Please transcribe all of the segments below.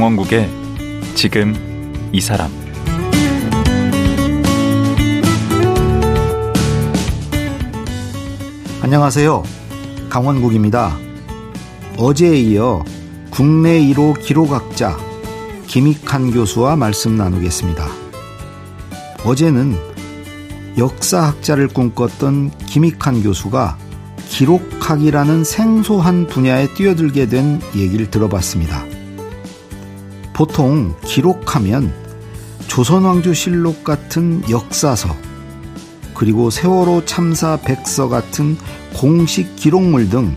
강원국의 지금 이 사람 안녕하세요. 강원국입니다. 어제에 이어 국내 1호 기록학자 김익한 교수와 말씀 나누겠습니다. 어제는 역사학자를 꿈꿨던 김익한 교수가 기록학이라는 생소한 분야에 뛰어들게 된 얘기를 들어봤습니다. 보통 기록하면 조선왕조실록 같은 역사서, 그리고 세월호 참사 백서 같은 공식 기록물 등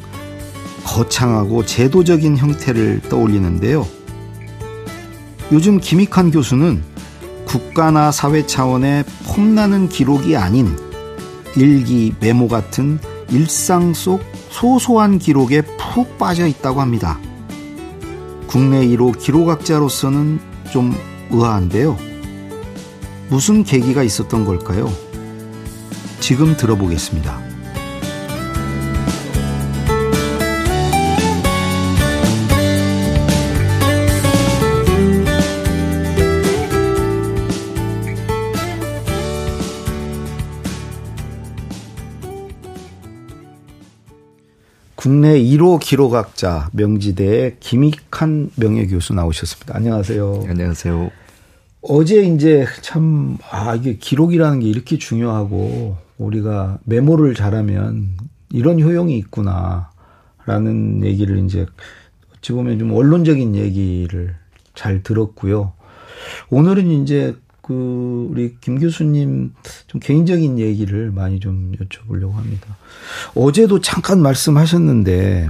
거창하고 제도적인 형태를 떠올리는데요. 요즘 김익한 교수는 국가나 사회 차원의 폼나는 기록이 아닌 일기, 메모 같은 일상 속 소소한 기록에 푹 빠져 있다고 합니다. 국내 1호 기록학자로서는 좀 의아한데요. 무슨 계기가 있었던 걸까요? 지금 들어보겠습니다. 국내 1호 기록학자 명지대의 김익한 명예교수 나오셨습니다. 안녕하세요. 안녕하세요. 어제 이제 참, 아, 이게 기록이라는 게 이렇게 중요하고 우리가 메모를 잘하면 이런 효용이 있구나. 라는 얘기를 이제 어찌 보면 좀 언론적인 얘기를 잘 들었고요. 오늘은 이제 그 우리 김 교수님 좀 개인적인 얘기를 많이 좀 여쭤보려고 합니다. 어제도 잠깐 말씀하셨는데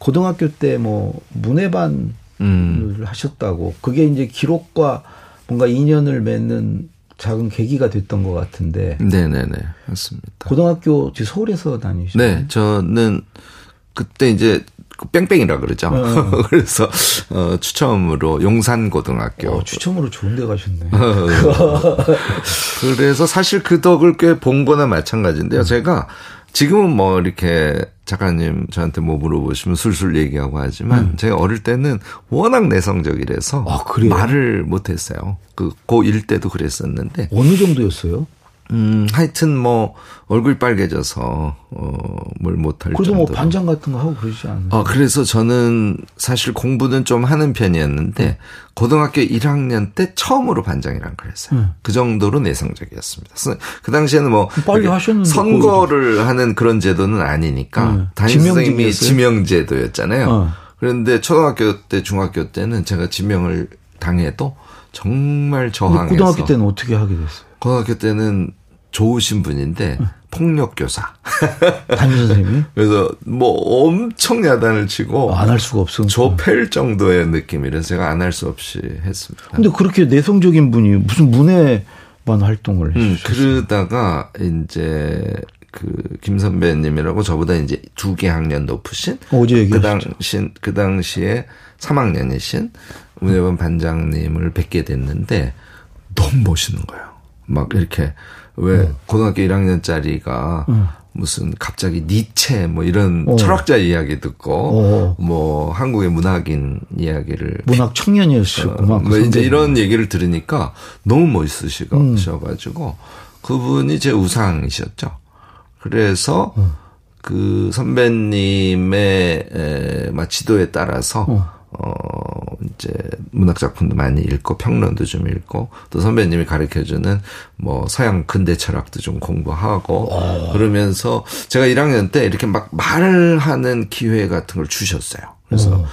고등학교 때 뭐 문해반을 음. 하셨다고 그게 이제 기록과 뭔가 인연을 맺는 작은 계기가 됐던 것 같은데. 네네네 맞습니다. 고등학교 서울에서 다니셨나요? 네, 저는 그때 이제 그 뺑뺑이라 그러죠. 네. 그래서 어, 추첨으로 용산고등학교. 어, 추첨으로 좋은데 가셨네. 그래서 사실 그 덕을 꽤 본 거나 마찬가지인데요. 음. 제가 지금은 뭐 이렇게 작가님 저한테 뭐 물어보시면 술술 얘기하고 하지만 음. 제가 어릴 때는 워낙 내성적이라서 아, 말을 못했어요. 그 고1 때도 그랬었는데 어느 정도였어요? 음, 하여튼 뭐 얼굴 빨개져서 어뭘 못할 그래도 뭐 정도로. 뭐 반장 같은 거 하고 그러지 않아요? 어 그래서 저는 사실 공부는 좀 하는 편이었는데 네. 고등학교 1학년 때 처음으로 반장이란 걸 했어요. 네. 그 정도로 내성적이었습니다. 그 당시에는 뭐 빨리 하셨는데 선거를 거의. 하는 그런 제도는 아니니까 네. 담임 선생님이 지명 제도였잖아요. 어. 그런데 초등학교 때 중학교 때는 제가 지명을 당해도 정말 저항해서 고등학교 때는 어떻게 하게 됐어요? 고등학교 때는 좋으신 분인데 응. 폭력 교사. 담임 선생님이? 그래서 뭐 엄청 야단을 치고 안 할 수가 없어. 좁힐 정도의 느낌이라서 제가 안 할 수 없이 했습니다. 근데 그렇게 내성적인 분이 무슨 문해반 활동을 음, 그러다가 이제 그김 선배님이라고 저보다 이제 두 개 학년 높으신 어제 그 당시 그 당시에 3학년이신 문해반 반장님을 뵙게 됐는데 너무 멋있는 거예요. 막 이렇게 왜 음. 고등학교 1학년짜리가 음. 무슨 갑자기 니체 뭐 이런 어. 철학자 이야기 듣고 어. 뭐 한국의 문학인 이야기를 문학 청년이었었구나. 어, 뭐 이제 이런 얘기를 들으니까 너무 멋있으셔가지고 음. 그분이 제 우상이셨죠. 그래서 음. 그 선배님의 에, 지도에 따라서 어. 어, 이제 문학 작품도 많이 읽고 평론도 좀 읽고 또 선배님이 가르쳐 주는 뭐 서양 근대 철학도 좀 공부하고 어. 그러면서 제가 1학년 때 이렇게 막 말을 하는 기회 같은 걸 주셨어요. 그래서 어.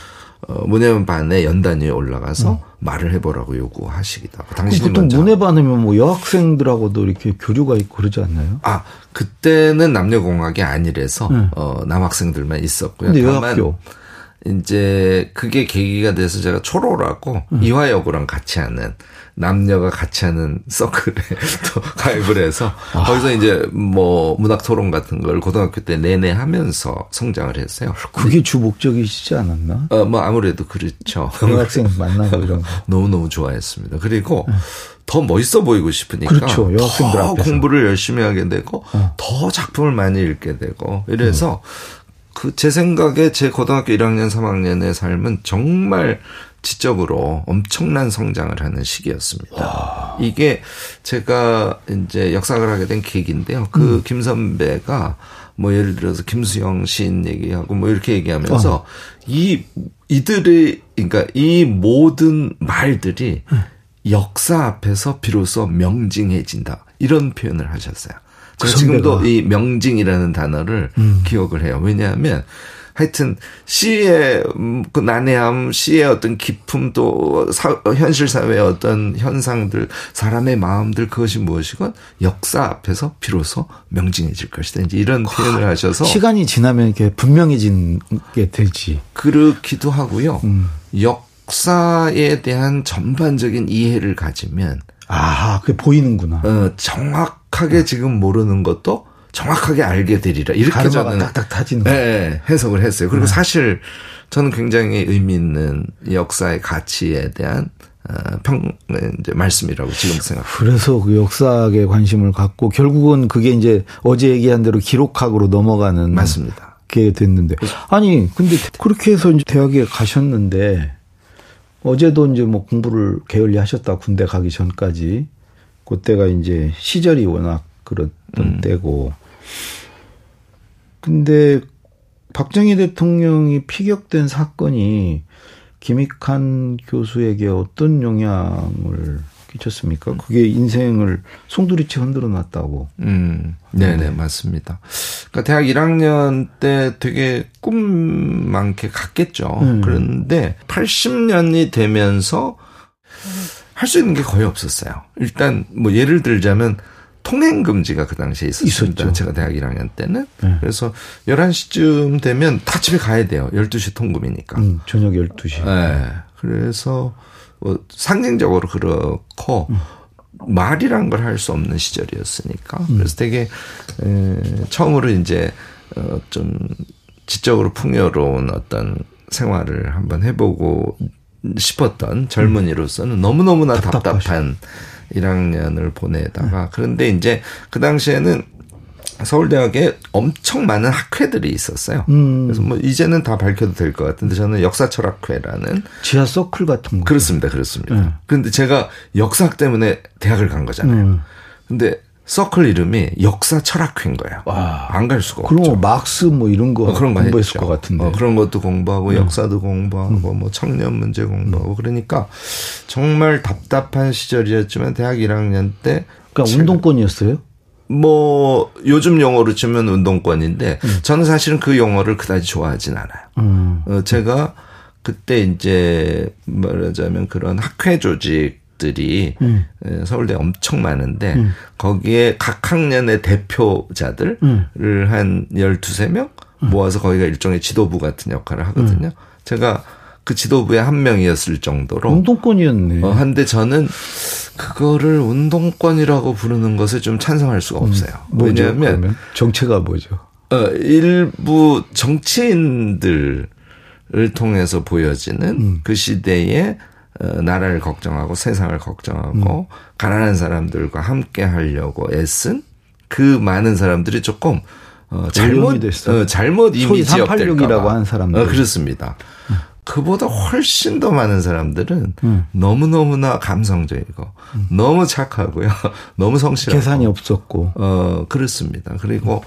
어, 문예반에 연단 위에 올라가서 어. 말을 해보라고 요구하시기도 하고. 당신 보통 문예반이면 뭐 여학생들하고도 이렇게 교류가 있고 그러지 않나요? 아 그때는 남녀공학이 아니래서 네. 어, 남학생들만 있었고요. 근데 여학교. 이제 그게 계기가 돼서 제가 초로라고 음. 이화여고랑 같이 하는 남녀가 같이 하는 서클에 또 가입을 해서 아. 거기서 이제 뭐 문학 토론 같은 걸 고등학교 때 내내 하면서 성장을 했어요. 그게 주 목적이시지 않았나? 어, 뭐 아무래도 그렇죠. 여학생 만나고 이런 거. 너무너무 좋아했습니다. 그리고 음. 더 멋있어 보이고 싶으니까 그렇죠. 더 앞에서. 공부를 열심히 하게 되고 어. 더 작품을 많이 읽게 되고 이래서 음. 그 제 생각에 제 고등학교 1학년 3학년의 삶은 정말 지적으로 엄청난 성장을 하는 시기였습니다. 와. 이게 제가 이제 역사를 하게 된 계기인데요. 그 음. 김 선배가 뭐 예를 들어서 김수영 시인 얘기하고 뭐 이렇게 얘기하면서 어. 이 이들의 그러니까 이 모든 말들이 음. 역사 앞에서 비로소 명징해진다. 이런 표현을 하셨어요. 그 지금도 이 명징이라는 단어를 음. 기억을 해요. 왜냐하면 하여튼 시의 음, 그 난해함, 시의 어떤 기품 또 사, 현실 사회의 어떤 현상들, 사람의 마음들 그것이 무엇이건 역사 앞에서 비로소 명징해질 것이다. 이제 이런 표현을 하셔서 시간이 지나면 이렇게 분명해진 게 될지 그렇기도 하고요. 음. 역사에 대한 전반적인 이해를 가지면 아, 그게 보이는구나. 어, 정확 하게 지금 모르는 것도 정확하게 알게 되리라. 이렇게 저는 딱딱 타지는 네, 네, 해석을 했어요. 그리고 네. 사실 저는 굉장히 의미 있는 역사의 가치에 대한 어, 평 이제 말씀이라고 지금 생각합니다. 그래서 그 역사에 관심을 갖고 결국은 그게 이제 어제 얘기한 대로 기록학으로 넘어가는 맞습니다. 게 됐는데 아니 근데 그렇게 해서 이제 대학에 가셨는데 어제도 이제 뭐 공부를 게을리 하셨다 군대 가기 전까지 그때가 이제 시절이 워낙 그랬던 음. 때고 근데 박정희 대통령이 피격된 사건이 김익한 교수에게 어떤 영향을 끼쳤습니까? 그게 인생을 송두리째 흔들어 놨다고. 음, 네네, 네, 맞습니다. 그러니까 대학 1학년 때 되게 꿈 많게 갔겠죠. 음. 그런데 80년이 되면서 할 수 있는 게 거의 없었어요. 일단 뭐 예를 들자면 통행 금지가 그 당시에 있었습니다. 있었죠. 제가 대학 1학년 때는. 네. 그래서 11시쯤 되면 다 집에 가야 돼요. 12시 통금이니까. 음, 저녁 12시. 네. 그래서 뭐 상징적으로 그렇고 음. 말이란 걸 할 수 없는 시절이었으니까 음. 그래서 되게 에, 처음으로 이제 어, 좀 지적으로 풍요로운 어떤 생활을 한번 해보고 싶었던 젊은이로서는 너무너무나 답답한 1학년을 보내다가 그런데 이제 그 당시에는 서울대학에 엄청 많은 학회들이 있었어요. 음. 그래서 뭐 이제는 다 밝혀도 될 것 같은데 저는 역사철학회라는 지하 서클 같은 거 그렇습니다, 그렇습니다. 네. 그런데 제가 역사학 때문에 대학을 간 거잖아요. 음. 근데 서클 이름이 역사 철학회인 거예요. 안 갈 수가 그럼 없죠. 막스 뭐 이런 거 어, 그런 공부했을 것 같은데. 어, 그런 것도 공부하고 음. 역사도 공부하고 음. 뭐 청년 문제 공부하고 그러니까 정말 답답한 시절이었지만 대학 1학년 때 그러니까 운동권이었어요? 뭐 요즘 용어로 치면 운동권인데 음. 저는 사실은 그 용어를 그다지 좋아하진 않아요. 음. 어, 제가 그때 이제 말하자면 그런 학회 조직 들이 음. 서울대 엄청 많은데 음. 거기에 각 학년의 대표자들을 음. 한 12세 명 음. 모아서 거기가 일종의 지도부 같은 역할을 하거든요. 제가 그 지도부의 한 명이었을 정도로 운동권이었네. 어, 한데 저는 그거를 운동권이라고 부르는 것을 좀 찬성할 수가 음, 없어요. 음, 왜냐하면 정체가 뭐죠? 어, 일부 정치인들을 통해서 보여지는 음. 그 시대에 어, 나라를 걱정하고 세상을 걱정하고 음. 가난한 사람들과 함께 하려고 애쓴 그 많은 사람들이 조금 어, 잘못 어, 잘못 이미지업될까봐 하는 사람들. 어, 그렇습니다. 그보다 훨씬 더 많은 사람들은 음. 너무너무나 감성적이고 음. 너무 착하고요. 너무 성실하고 계산이 없었고 어 그렇습니다. 그리고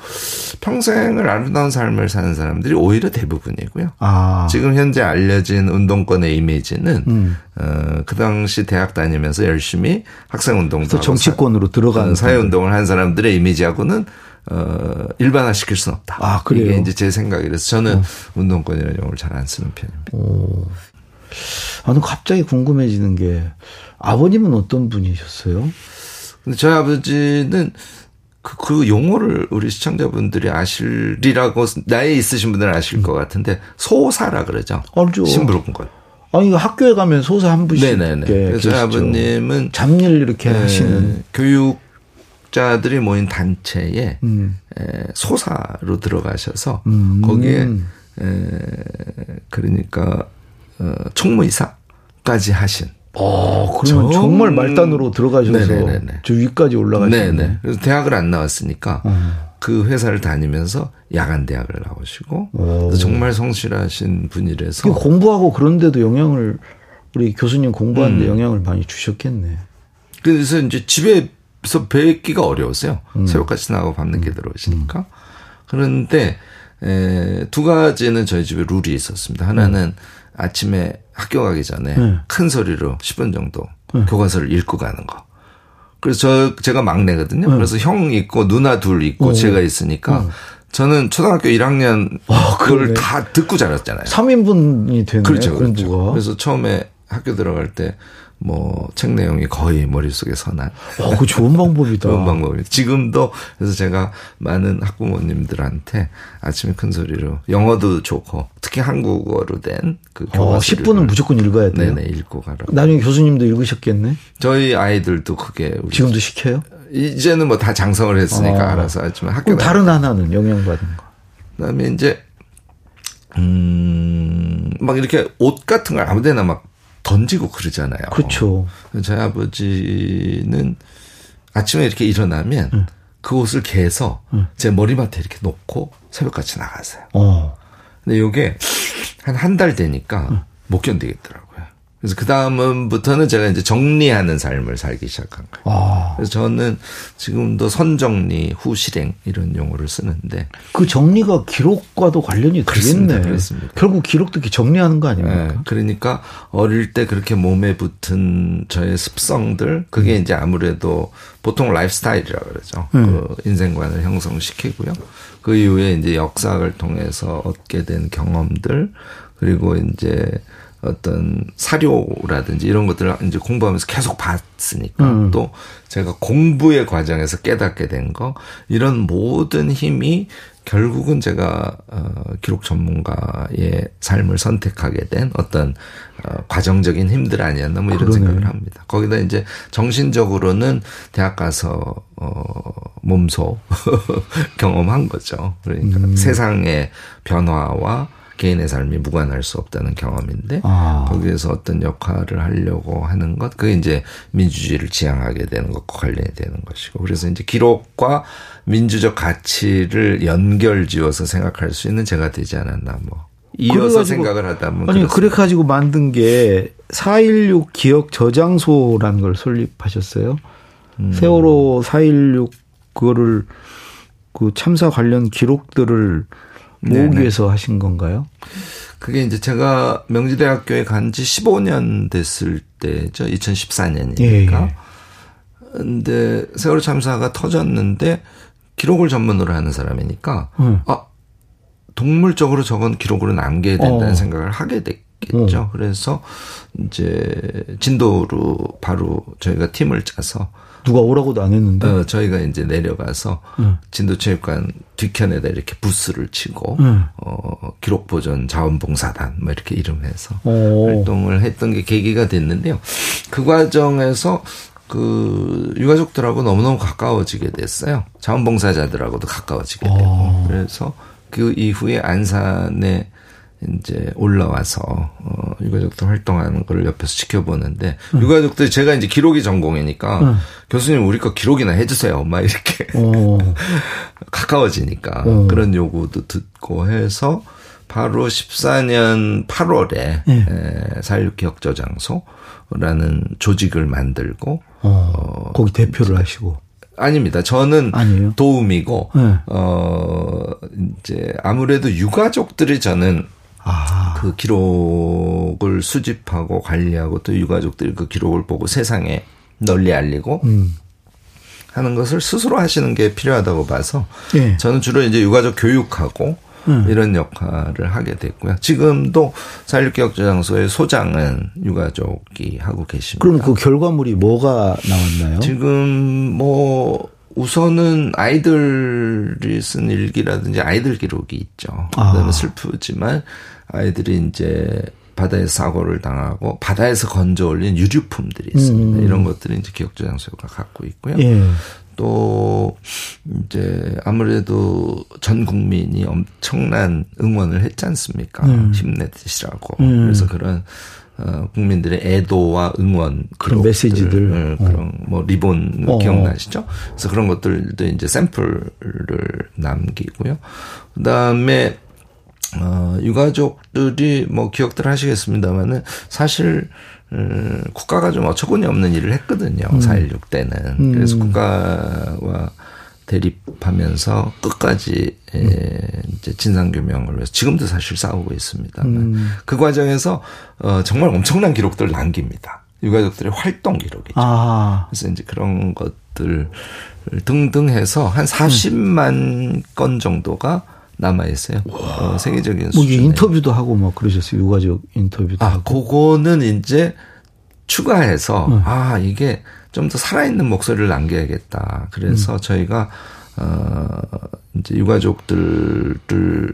평생을 아름다운 삶을 사는 사람들이 오히려 대부분이고요. 아. 지금 현재 알려진 운동권의 이미지는 음. 어 그 당시 대학 다니면서 열심히 학생 운동도 정치권으로 들어가는 사회 운동을 한 사람들의 이미지하고는 어, 일반화시킬 수는 없다. 아, 그래요? 이게 이제 제 생각이라서 저는 어. 운동권이라는 용어를 잘 안 쓰는 편입니다. 오. 아, 는 갑자기 궁금해지는 게 아버님은 어떤 분이셨어요? 근데 저희 아버지는 그, 그 용어를 우리 시청자분들이 아실리라고 나이 있으신 분들은 아실 음. 것 같은데 소사라 그러죠. 알죠. 심부름권. 아니 학교에 가면 소사 한 분씩. 네네네. 저희 아버님은 잡일 이렇게 네, 하시는 교육 자들이 모인 단체에 음. 에, 소사로 들어가셔서 음. 거기에 에, 그러니까 어, 총무이사까지 하신. 어, 그러면 정... 정말 말단으로 들어가셔서 네네네네. 저 위까지 올라가시네. 그래서 대학을 안 나왔으니까 음. 그 회사를 다니면서 야간 대학을 나오시고 오. 정말 성실하신 분이라서 공부하고 그런데도 영향을 우리 교수님 공부하는데 음. 영향을 많이 주셨겠네. 그래서 이제 집에 서 뵙기가 어려웠어요. 음. 새벽같이 나가고 밤늦게 들어오시니까. 그런데 에, 두 가지는 저희 집에 룰이 있었습니다. 하나는 아침에 학교 가기 전에 네. 큰 소리로 10분 정도 교과서를 읽고 가는 거. 그래서 저 제가 막내거든요. 그래서 형 있고 누나 둘 있고 어. 제가 있으니까 저는 초등학교 1학년 그걸 그러네. 다 듣고 자랐잖아요. 3인분이 되네. 그렇죠. 그렇죠. 그래서 처음에 학교 들어갈 때 뭐 책 내용이 거의 머릿속에 선한 어, 그거 좋은 방법이다. 그런 방법이에요. 지금도 그래서 제가 많은 학부모님들한테 아침에 큰 소리로 영어도 좋고 특히 한국어로 된그 어, 교과서를 10분은 무조건 읽어야 돼요. 네네 읽고 가라고. 나중에 교수님도 읽으셨겠네. 저희 아이들도 그게 지금도 시켜요? 이제는 뭐 다 장성을 했으니까 어. 알아서 하지만 학교 다른 하나는 영향받은 거. 그다음에 이제 음 막 이렇게 옷 같은 걸 아무데나 막 던지고 그러잖아요. 그렇죠. 저희 아버지는 아침에 이렇게 일어나면 그 옷을 개서 제 머리맡에 이렇게 놓고 새벽같이 나가세요. 어. 근데 요게 한 한 달 되니까 못 견디겠더라고요. 그래서 그 다음부터는 제가 이제 정리하는 삶을 살기 시작한 거예요. 아. 그래서 저는 지금도 선정리, 후실행 이런 용어를 쓰는데 그 정리가 기록과도 관련이 그렇습니다. 되겠네. 그렇습니다. 결국 기록도 이렇게 정리하는 거 아닙니까? 예, 그러니까 어릴 때 그렇게 몸에 붙은 저의 습성들 음. 그게 이제 아무래도 보통 라이프 스타일이라 그러죠. 음. 그 인생관을 형성시키고요. 그 이후에 이제 역사를 통해서 얻게 된 경험들 그리고 이제 어떤 사료라든지 이런 것들을 이제 공부하면서 계속 봤으니까 음. 또 제가 공부의 과정에서 깨닫게 된 거 이런 모든 힘이 결국은 제가 어 기록 전문가의 삶을 선택하게 된 어떤 어 과정적인 힘들 아니었나 뭐 이런 그러네. 생각을 합니다. 거기다 이제 정신적으로는 대학 가서 어 몸소 경험한 거죠. 그러니까 음. 세상의 변화와 개인의 삶이 무관할 수 없다는 경험인데 아. 거기에서 어떤 역할을 하려고 하는 것 그게 이제 민주주의를 지향하게 되는 것과 관련이 되는 것이고 그래서 이제 기록과 민주적 가치를 연결지어서 생각할 수 있는 제가 되지 않았나 뭐 이어서 그래가지고- 생각을 하다면 아니, 그렇습니다. 그래 가지고 만든 게 4.16 기억 저장소라는 걸 설립하셨어요. 음. 세월호 4.16 그거를 그 참사 관련 기록들을 모으기. 위해서 하신 건가요? 그게 이제 제가 명지대학교에 간 지 15년 됐을 때죠. 2014년이니까. 예, 예. 근데 세월호 참사가 터졌는데 기록을 전문으로 하는 사람이니까 음. 아 동물적으로 저건 기록으로 남겨야 된다는 어. 생각을 하게 됐겠죠. 그래서 이제 진도로 바로 저희가 팀을 짜서 누가 오라고도 안 했는데. 어, 저희가 이제 내려가서 음. 진도체육관 뒤편에다 이렇게 부스를 치고 음. 어, 기록 보존 자원봉사단 뭐 이렇게 이름해서 오. 활동을 했던 게 계기가 됐는데요. 그 과정에서 그 유가족들하고 너무너무 가까워지게 됐어요. 자원봉사자들하고도 가까워지게 되고 어. 그래서 그 이후에 안산에 이제 올라와서 어 유가족들 활동하는 걸 옆에서 지켜보는데 유가족들 제가 이제 기록이 전공이니까 음. 교수님 우리 거 기록이나 해주세요. 막 이렇게 어. 가까워지니까 어. 그런 요구도 듣고 해서 바로 14년 8월에 예. 에, 4.16 기억저 장소라는 조직을 만들고 어. 거기 대표를 하시고. 아닙니다. 저는 아니에요? 도움이고 네. 어 이제 아무래도 유가족들이 저는 아. 그 기록을 수집하고 관리하고 또 유가족들이 그 기록을 보고 세상에 널리 알리고 음. 하는 것을 스스로 하시는 게 필요하다고 봐서 예. 저는 주로 이제 유가족 교육하고 음. 이런 역할을 하게 됐고요. 지금도 4.16 기억저장소의 소장은 유가족이 하고 계십니다. 그럼 그 결과물이 뭐가 나왔나요? 지금 뭐 우선은 아이들이 쓴 일기라든지 아이들 기록이 있죠. 아. 그다음에 슬프지만 아이들이 이제 바다에서 사고를 당하고 바다에서 건져 올린 유류품들이 있습니다. 음. 이런 것들이 이제 기억저장소가 갖고 있고요. 예. 또 이제 아무래도 전 국민이 엄청난 응원을 했지 않습니까? 음. 힘내시라고. 음. 그래서 그런 어, 국민들의 애도와 응원 그런 메시지들 어, 그런 뭐 리본 어. 기억나시죠? 그래서 그런 것들도 이제 샘플을 남기고요. 그다음에 어, 유가족들이 뭐 기억들 하시겠습니다만은 사실 음, 국가가 좀 어처구니 없는 일을 했거든요. 음. 4.16 때는. 그래서 국가와 대립하면서 끝까지 에, 이제 진상 규명을 위해서 지금도 사실 싸우고 있습니다만 음. 그 과정에서 어, 정말 엄청난 기록들을 남깁니다. 유가족들의 활동 기록이죠. 아. 그래서 이제 그런 것들 등등 해서 한 40만 건 정도가 남아 있어요. 어, 세계적인 뭐 수준에. 인터뷰도 하고 뭐 그러셨어요. 유가족 인터뷰도 아, 하고. 그거는 이제 추가해서 네. 아 이게 좀 더 살아있는 목소리를 남겨야겠다. 그래서 저희가 어 이제 유가족들을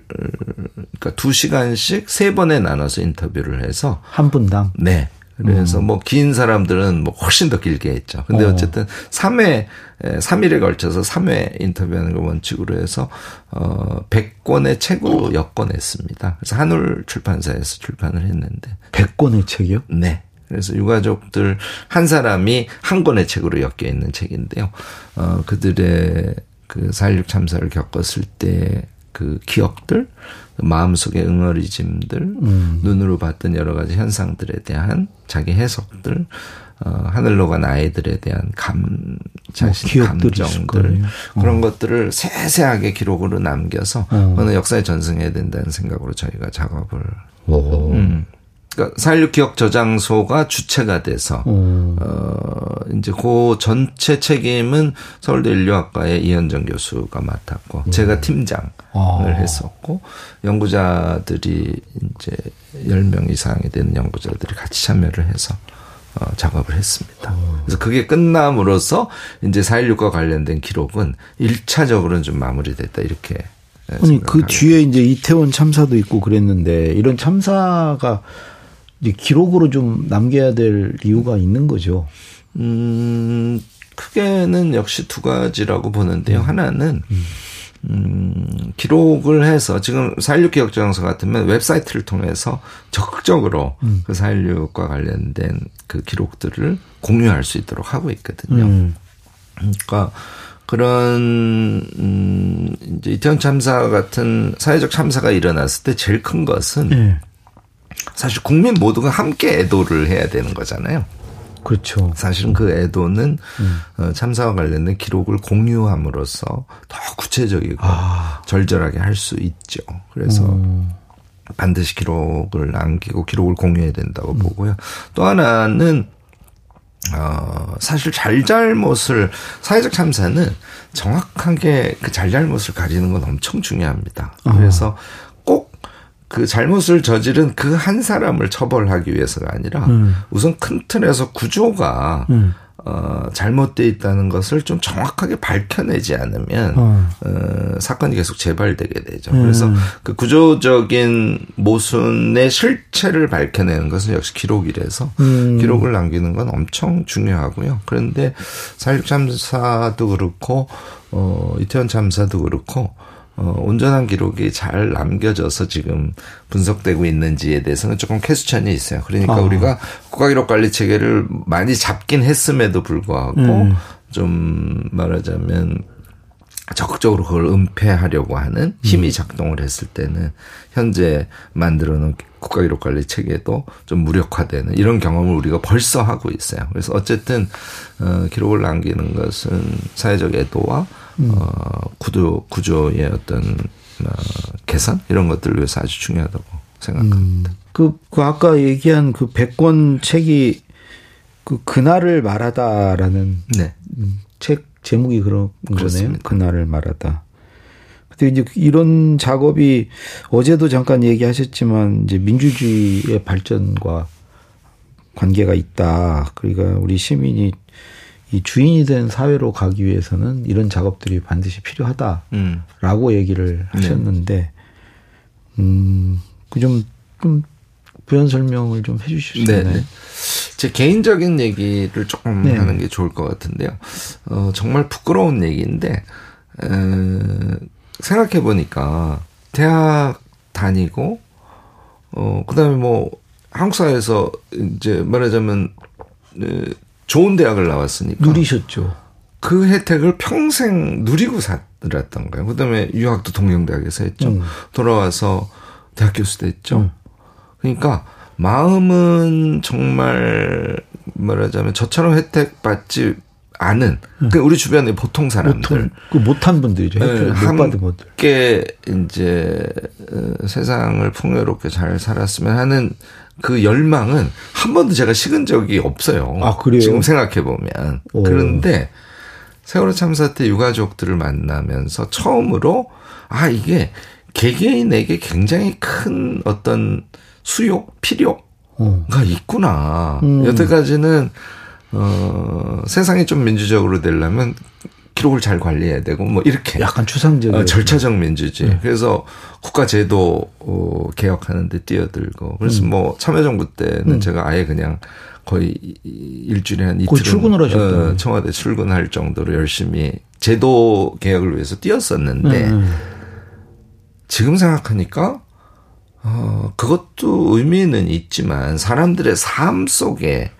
그러니까 두 시간씩 세 번에 나눠서 인터뷰를 해서 한 분당. 네. 그래서 뭐긴 사람들은 뭐 훨씬 더 길게 했죠. 근데 어. 어쨌든 3회 3일에 걸쳐서 3회 인터뷰하는 걸 원칙으로 해서 어 100권의 책으로 엮어냈습니다. 그래서 한울 출판사에서 출판을 했는데 100권의 책이요? 네. 그래서 유가족들 한 사람이 한 권의 책으로 엮여 있는 책인데요. 어, 그들의 그 4.16 참사를 겪었을 때 그 기억들, 마음속의 응어리짐들, 눈으로 봤던 여러 가지 현상들에 대한 자기 해석들, 어, 하늘로 간 아이들에 대한 감, 자신 있을 감정들, 거예요. 그런 것들을 세세하게 기록으로 남겨서 어. 그거는 역사에 전승해야 된다는 생각으로 저희가 작업을 오. 음. 그러니까 4.16 기억 저장소가 주체가 돼서 어. 어 이제 그 전체 책임은 서울대 인류학과의 이현정 교수가 맡았고 제가 팀장을 아. 했었고 연구자들이 이제 10명 이상이 되는 연구자들이 같이 참여를 해서 어, 작업을 했습니다. 그래서 그게 끝남으로써 이제 4.16과 관련된 기록은 1차적으로는 좀 마무리됐다 이렇게 아니 그. 뒤에 이제 이태원 참사도 있고 그랬는데 이런 참사가 이제 기록으로 좀 남겨야 될 이유가 있는 거죠. 음, 크게는 역시 두 가지라고 보는데요. 하나는, 음, 기록을 해서 지금 4.16 기억저장소 같으면 웹사이트를 통해서 적극적으로 그 4.16과 관련된 그 기록들을 공유할 수 있도록 하고 있거든요. 음. 그러니까 그런 음 이제 이태원 참사 같은 사회적 참사가 일어났을 때 제일 큰 것은 네. 사실 국민 모두가 함께 애도를 해야 되는 거잖아요. 그렇죠. 사실은 그 애도는 어, 참사와 관련된 기록을 공유함으로써 더 구체적이고 절절하게 할 수 있죠. 그래서 반드시 기록을 남기고 기록을 공유해야 된다고 보고요. 또 하나는 어, 사실 잘잘못을, 사회적 참사는 정확하게 그 잘잘못을 가리는 건 엄청 중요합니다. 그래서 꼭 그 잘못을 저지른 그 한 사람을 처벌하기 위해서가 아니라 우선 큰 틀에서 구조가 음. 어, 잘못돼 있다는 것을 좀 정확하게 밝혀내지 않으면 어. 어, 사건이 계속 재발되게 되죠. 그래서 그 구조적인 모순의 실체를 밝혀내는 것은 역시 기록이라서 음. 기록을 남기는 건 엄청 중요하고요. 그런데 4.16 참사도 그렇고 어, 이태원 참사도 그렇고 어, 온전한 기록이 잘 남겨져서 지금 분석되고 있는지에 대해서는 조금 캐스천이 있어요. 그러니까 아. 우리가 국가기록 관리 체계를 많이 잡긴 했음에도 불구하고 음. 좀 말하자면 적극적으로 그걸 은폐하려고 하는 힘이 작동을 했을 때는 현재 만들어 놓은 국가기록 관리 체계도 좀 무력화되는 이런 경험을 우리가 벌써 하고 있어요. 그래서 어쨌든 어 기록을 남기는 것은 사회적 애도와 어 구조 구조의 어떤 어 개선 이런 것들을 위해서 아주 중요하다고 생각합니다. 그, 그 아까 얘기한 그 100권 책이 그 그날을 말하다라는 네. 음, 책 제목이 그런 거네요. 그날을 말하다. 근데 이제 이런 작업이 어제도 잠깐 얘기하셨지만 이제 민주주의의 발전과 관계가 있다. 그러니까 우리 시민이 이 주인이 된 사회로 가기 위해서는 이런 작업들이 반드시 필요하다라고 음. 얘기를 하셨는데, 음, 그 좀, 좀 부연 설명을 좀 해주실 수 네, 있나요? 네. 제 개인적인 얘기를 조금 네. 하는 게 좋을 것 같은데요. 어, 정말 부끄러운 얘기인데, 에, 생각해 보니까, 대학 다니고, 어, 그 다음에 뭐, 한국 사회에서 이제 말하자면 좋은 대학을 나왔으니까 누리셨죠. 그 혜택을 평생 누리고 살았던 거예요. 그다음에 유학도 동명대학에서 했죠. 음. 돌아와서 대학 교수도 했죠. 음. 그러니까 마음은 정말 말하자면 저처럼 혜택 받지 않은 음. 그 우리 주변의 보통 사람들 그 못한 분들이죠. 네, 못 받은 분들. 함께 이제 어, 세상을 풍요롭게 잘 살았으면 하는 그 열망은 한 번도 제가 식은 적이 없어요. 아, 그래요? 지금 생각해 보면. 그런데 세월호 참사 때 유가족들을 만나면서 처음으로 아 이게 개개인에게 굉장히 큰 어떤 수요, 필요가 어. 있구나. 음. 여태까지는 어 세상이 좀 민주적으로 되려면 기록을 잘 관리해야 되고 뭐 이렇게 약간 추상적인 어, 절차적 민주주의. 네. 그래서 국가 제도 어, 개혁하는데 뛰어들고 그래서 음. 뭐 참여정부 때는 음. 제가 아예 그냥 거의 일주일에 한 이틀 출근을 하셨다. 어, 청와대 출근할 정도로 열심히 제도 개혁을 위해서 뛰었었는데 음. 지금 생각하니까 어 그것도 의미는 있지만 사람들의 삶 속에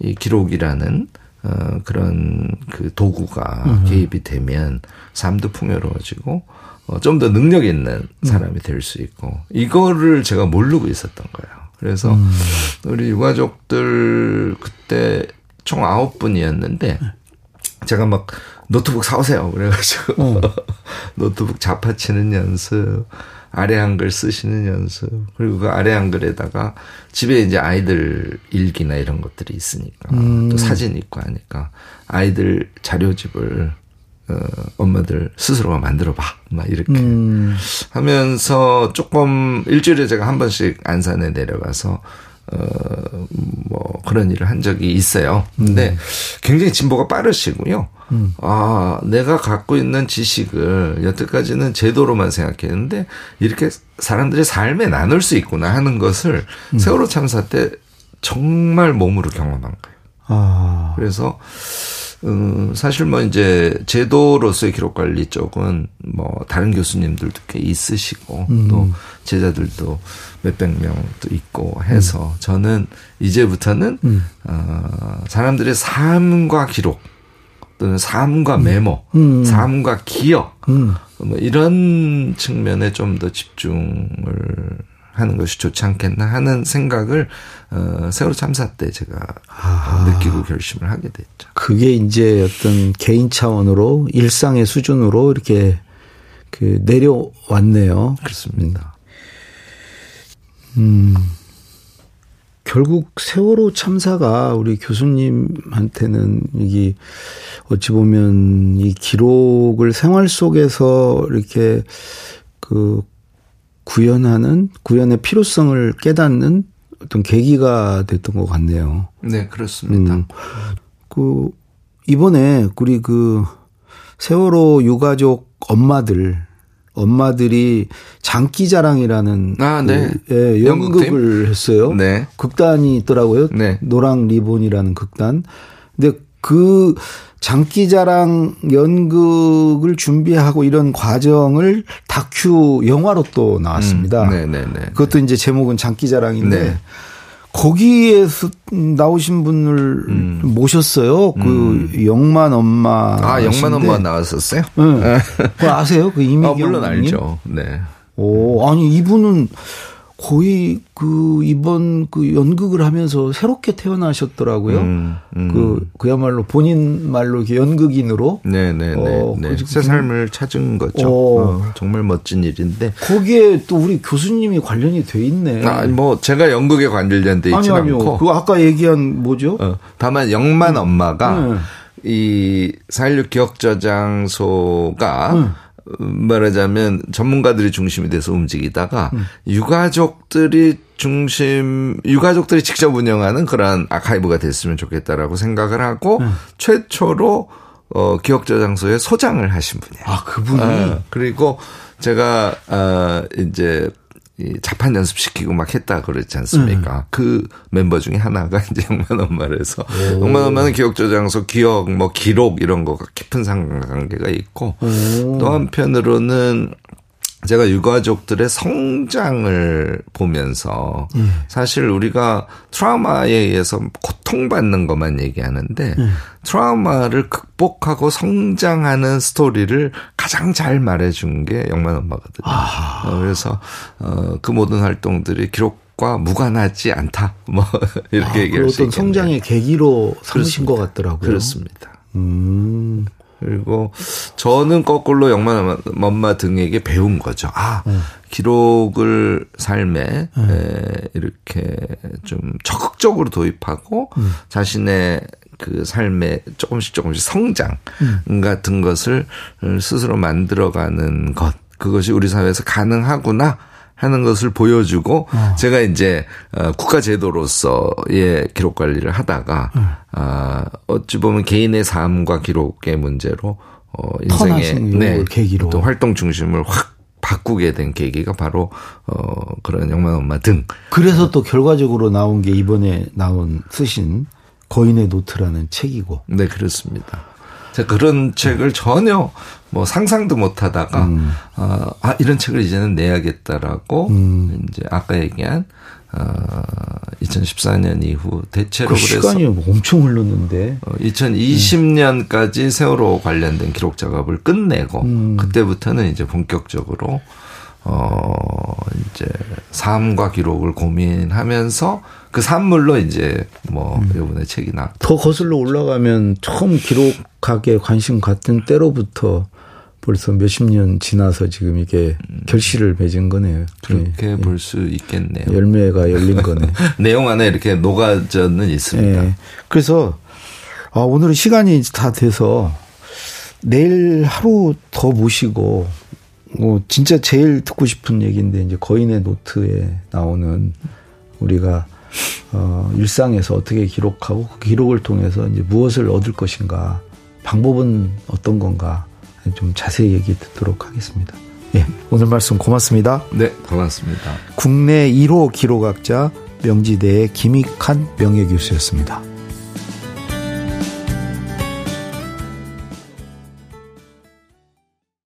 이 기록이라는 어, 그런 그 도구가 음. 개입이 되면 삶도 풍요로워지고 어, 좀 더 능력 있는 사람이 될 수 있고 이거를 제가 모르고 있었던 거예요. 그래서 음. 우리 유가족들 그때 총 아홉 분이었는데 제가 막 노트북 사오세요. 그래가지고 어. 노트북 자파치는 연습, 아래 한글 쓰시는 연습, 그리고 그 아래 한글에다가 집에 이제 아이들 일기나 이런 것들이 있으니까 음. 또 사진 있고 하니까 아이들 자료집을 어, 엄마들 스스로가 만들어봐. 막 이렇게 음. 하면서 조금 일주일에 제가 한 번씩 안산에 내려가서 어, 뭐 그런 일을 한 적이 있어요. 근데 음. 굉장히 진보가 빠르시고요. 음. 아, 내가 갖고 있는 지식을 여태까지는 제도로만 생각했는데 이렇게 사람들의 삶에 나눌 수 있구나 하는 것을 음. 세월호 참사 때 정말 몸으로 경험한 거예요. 아. 그래서 음, 사실 뭐 이제 제도로서의 기록 관리 쪽은 뭐 다른 교수님들도 꽤 있으시고 음. 또 제자들도 몇백 명도 있고 해서 음. 저는 이제부터는 음. 어, 사람들의 삶과 기록 또는 삶과 음. 메모, 음. 삶과 기억 뭐 이런 측면에 좀 더 집중을 하는 것이 좋지 않겠나 하는 생각을 어, 세월호 참사 때 제가 아. 느끼고 결심을 하게 됐죠. 그게 이제 어떤 개인 차원으로 일상의 수준으로 이렇게 그 내려왔네요. 그렇습니다. 음. 결국 세월호 참사가 우리 교수님한테는 이게 어찌 보면 이 기록을 생활 속에서 이렇게 그 구현하는 구현의 필요성을 깨닫는 어떤 계기가 됐던 것 같네요. 네, 그렇습니다. 음, 그 이번에 우리 그 세월호 유가족 엄마들 엄마들이 장기자랑이라는 아, 네. 그, 예, 연극을 했어요. 네. 극단이 있더라고요. 네. 노랑 리본이라는 극단. 근데 그 장기자랑 연극을 준비하고 이런 과정을 다큐 영화로 또 나왔습니다. 음, 네네네. 네, 네. 그것도 이제 제목은 장기자랑인데 네. 거기에서 나오신 분을 음. 모셨어요. 그 음. 영만 엄마. 아, 영만 엄마 나왔었어요? 네. 그 아세요? 그 이미경. 아, 물론 알죠. 네. 오, 아니 이분은 거의 그 이번 그 연극을 하면서 새롭게 태어나셨더라고요. 음, 음. 그 그야말로 본인 말로 이렇게 연극인으로 네네네 어, 네. 새 삶을 찾은 거죠. 어. 어, 정말 멋진 일인데 거기에 또 우리 교수님이 관련이 돼 있네. 아, 뭐 제가 연극에 관련돼 있지 않고 그 아까 얘기한 뭐죠? 어, 다만 영만 음. 엄마가 네. 이4.16 기억저장소가 음. 말하자면 전문가들이 중심이 돼서 움직이다가 음. 유가족들이 중심 유가족들이 직접 운영하는 그러한 아카이브가 됐으면 좋겠다라고 생각을 하고 음. 최초로 어 기억 저장소에 소장을 하신 분이에요. 아 그분이 어, 그리고 제가 어 이제 이 자판 연습시키고 막 했다 그랬지 않습니까? 음. 그 멤버 중에 하나가 이제 영만 엄마를 해서 영만 엄마는 기억 저장소 기억 뭐 기록 이런 거가 깊은 상관관계가 있고 오. 또 한편으로는 제가 유가족들의 성장을 보면서 예. 사실 우리가 트라우마에 의해서 고통받는 것만 얘기하는데 예. 트라우마를 극복하고 성장하는 스토리를 가장 잘 말해준 게 영만 엄마거든요. 어, 그래서 어, 그 모든 활동들이 기록 과 무관하지 않다. 뭐 이렇게 아, 얘기할 그수 어떤 있겠네요. 성장의 계기로 삼으신. 것 같더라고요. 그렇습니다. 음. 그리고 저는 거꾸로 영만 엄마 등에게 배운 거죠. 아, 기록을 삶에 에, 이렇게 좀 적극적으로 도입하고 자신의 그 삶에 조금씩 조금씩 성장 같은 것을 스스로 만들어가는 것. 그것이 우리 사회에서 가능하구나. 하는 것을 보여주고 제가 이제 어, 국가 제도로서의 기록 관리를 하다가 아 어찌 보면 개인의 삶과 기록의 문제로 어 인생의 요걸 계기로. 또 활동 중심을 확 바꾸게 된 계기가 바로 어 그런 영만 엄마 등 그래서 또 결과적으로 나온 게 이번에 나온 쓰신 거인의 노트라는 책이고. 네, 그렇습니다. 그런 책을 전혀 뭐 상상도 못 하다가, 음. 어, 아, 이런 책을 이제는 내야겠다라고, 음. 이제 아까 얘기한, 어, 2014년 이후 대체로 그 그래서 시간이 엄청 흘렀는데. 어, 2020년까지 세월호 관련된 기록 작업을 끝내고, 음. 그때부터는 이제 본격적으로, 어, 이제 삶과 기록을 고민하면서 그 산물로 이제 뭐, 음. 요번에 책이 나. 더 거슬러 올라가면 처음 기록학에 관심 갖던 때로부터 벌써 몇십 년 지나서 지금 이게 결실을 맺은 거네요. 그렇게 예. 볼수 있겠네요. 열매가 열린 거네. 내용 안에 이렇게 녹아져는 있습니다. 예. 그래서 아, 오늘은 시간이 다 돼서 내일 하루 더 모시고 뭐 진짜 제일 듣고 싶은 얘기인데 이제 거인의 노트에 나오는 우리가 어 일상에서 어떻게 기록하고 그 기록을 통해서 이제 무엇을 얻을 것인가 방법은 어떤 건가 좀 자세히 얘기 듣도록 하겠습니다. 예. 오늘 말씀 고맙습니다. 네, 고맙습니다. 국내 1호 기록학자 명지대의 김익한 명예교수였습니다.